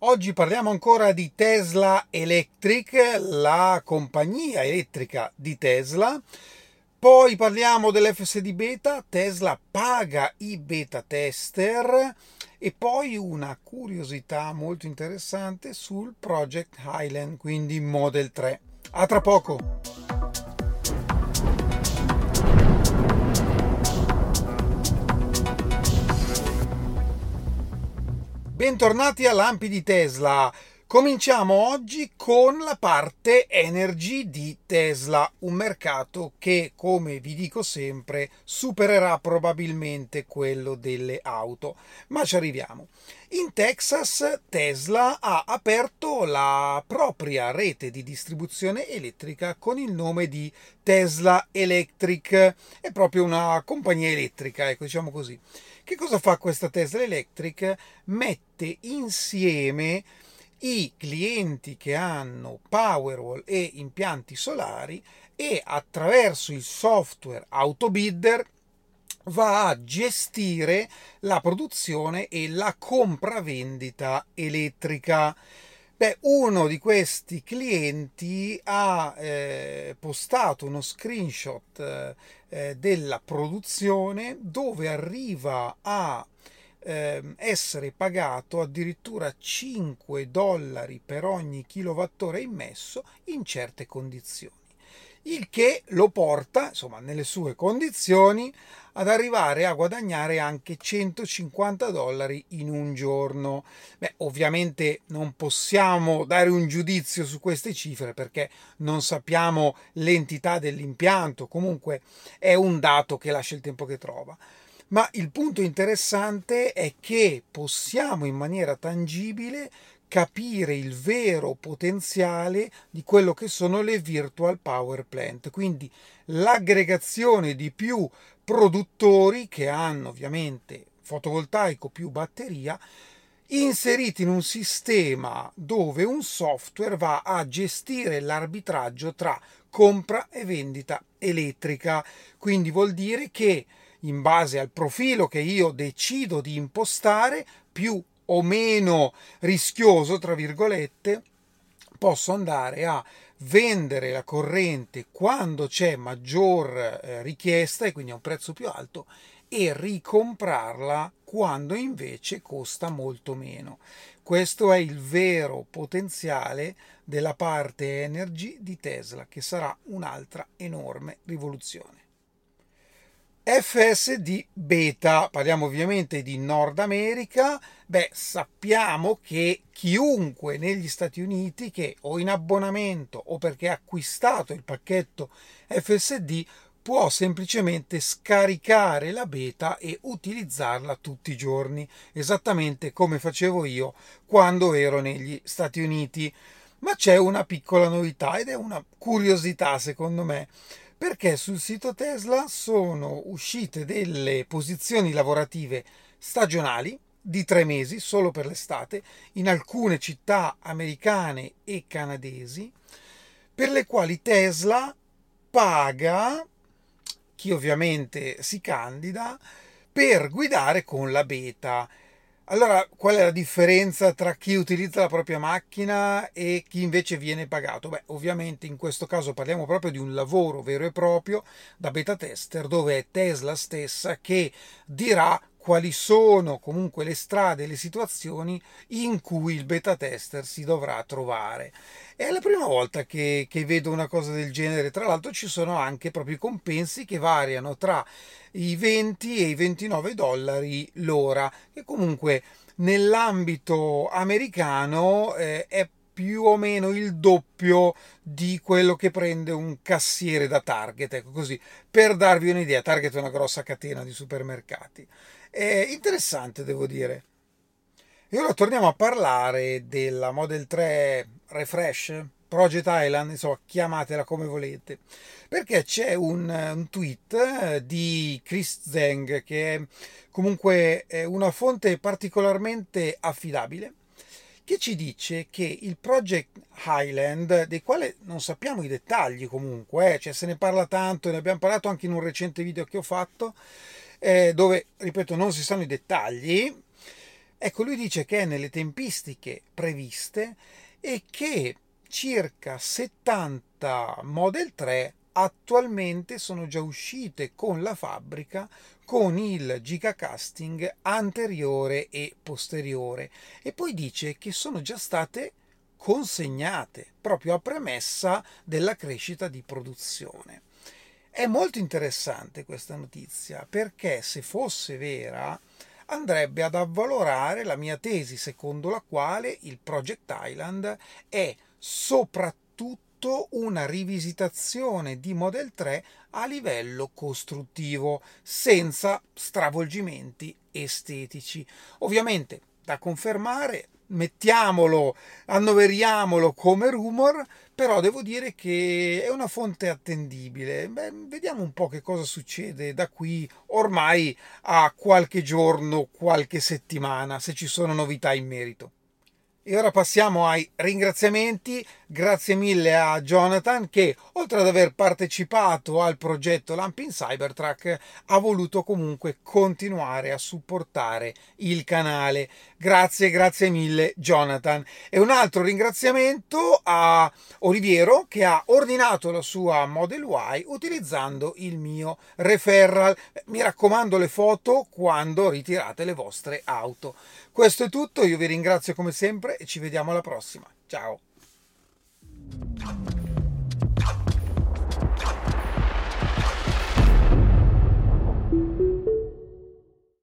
Oggi parliamo ancora di Tesla Electric, la compagnia elettrica di Tesla. Poi parliamo dell'FSD beta, Tesla paga i beta tester e poi una curiosità molto interessante sul Project Highland, quindi Model 3. A tra poco! Bentornati a Lampi di Tesla. Cominciamo oggi con la parte energy di Tesla, un mercato che, come vi dico sempre, supererà probabilmente quello delle auto, ma ci arriviamo. In Texas Tesla ha aperto la propria rete di distribuzione elettrica con il nome di Tesla Electric, è proprio una compagnia elettrica, ecco, diciamo così. Che cosa fa questa Tesla Electric? Mette insieme i clienti che hanno Powerwall e impianti solari e attraverso il software Autobidder va a gestire la produzione e la compravendita elettrica. Beh, uno di questi clienti ha eh, postato uno screenshot eh, della produzione dove arriva a eh, essere pagato addirittura 5 dollari per ogni kilowattora immesso in certe condizioni il che lo porta, insomma, nelle sue condizioni ad arrivare a guadagnare anche 150 dollari in un giorno. Beh, ovviamente non possiamo dare un giudizio su queste cifre perché non sappiamo l'entità dell'impianto, comunque è un dato che lascia il tempo che trova. Ma il punto interessante è che possiamo in maniera tangibile capire il vero potenziale di quello che sono le virtual power plant, quindi l'aggregazione di più produttori che hanno ovviamente fotovoltaico più batteria inseriti in un sistema dove un software va a gestire l'arbitraggio tra compra e vendita elettrica. Quindi vuol dire che in base al profilo che io decido di impostare, più o meno rischioso, tra virgolette, posso andare a vendere la corrente quando c'è maggior eh, richiesta e quindi a un prezzo più alto e ricomprarla quando invece costa molto meno. Questo è il vero potenziale della parte energy di Tesla, che sarà un'altra enorme rivoluzione. FSD beta, parliamo ovviamente di Nord America, beh sappiamo che chiunque negli Stati Uniti che o in abbonamento o perché ha acquistato il pacchetto FSD può semplicemente scaricare la beta e utilizzarla tutti i giorni, esattamente come facevo io quando ero negli Stati Uniti. Ma c'è una piccola novità ed è una curiosità secondo me perché sul sito Tesla sono uscite delle posizioni lavorative stagionali di tre mesi solo per l'estate in alcune città americane e canadesi per le quali Tesla paga chi ovviamente si candida per guidare con la beta allora, qual è la differenza tra chi utilizza la propria macchina e chi invece viene pagato? Beh, ovviamente in questo caso parliamo proprio di un lavoro vero e proprio da beta tester dove è Tesla stessa che dirà quali sono comunque le strade e le situazioni in cui il beta tester si dovrà trovare. È la prima volta che, che vedo una cosa del genere, tra l'altro ci sono anche proprio i compensi che variano tra i 20 e i 29 dollari l'ora, che comunque nell'ambito americano eh, è più o meno il doppio di quello che prende un cassiere da Target, ecco così, per darvi un'idea, Target è una grossa catena di supermercati. È interessante, devo dire. E ora torniamo a parlare della Model 3 Refresh, Project Island, insomma, chiamatela come volete, perché c'è un, un tweet eh, di Chris Zeng, che è comunque una fonte particolarmente affidabile, che ci dice che il Project Highland, del quale non sappiamo i dettagli comunque, eh, cioè se ne parla tanto, ne abbiamo parlato anche in un recente video che ho fatto, eh, dove, ripeto, non si sanno i dettagli, Ecco, lui dice che è nelle tempistiche previste e che circa 70 Model 3 attualmente sono già uscite con la fabbrica con il gigacasting anteriore e posteriore e poi dice che sono già state consegnate proprio a premessa della crescita di produzione. È molto interessante questa notizia perché se fosse vera andrebbe ad avvalorare la mia tesi secondo la quale il Project Island è soprattutto una rivisitazione di Model 3 a livello costruttivo, senza stravolgimenti estetici. Ovviamente da confermare, mettiamolo, annoveriamolo come rumor, però devo dire che è una fonte attendibile. Beh, vediamo un po' che cosa succede da qui ormai a qualche giorno, qualche settimana, se ci sono novità in merito. E ora passiamo ai ringraziamenti. Grazie mille a Jonathan che, oltre ad aver partecipato al progetto Lampin Cybertruck, ha voluto comunque continuare a supportare il canale. Grazie, grazie mille Jonathan. E un altro ringraziamento a Oliviero che ha ordinato la sua Model Y utilizzando il mio referral. Mi raccomando le foto quando ritirate le vostre auto. Questo è tutto, io vi ringrazio come sempre e ci vediamo alla prossima. Ciao!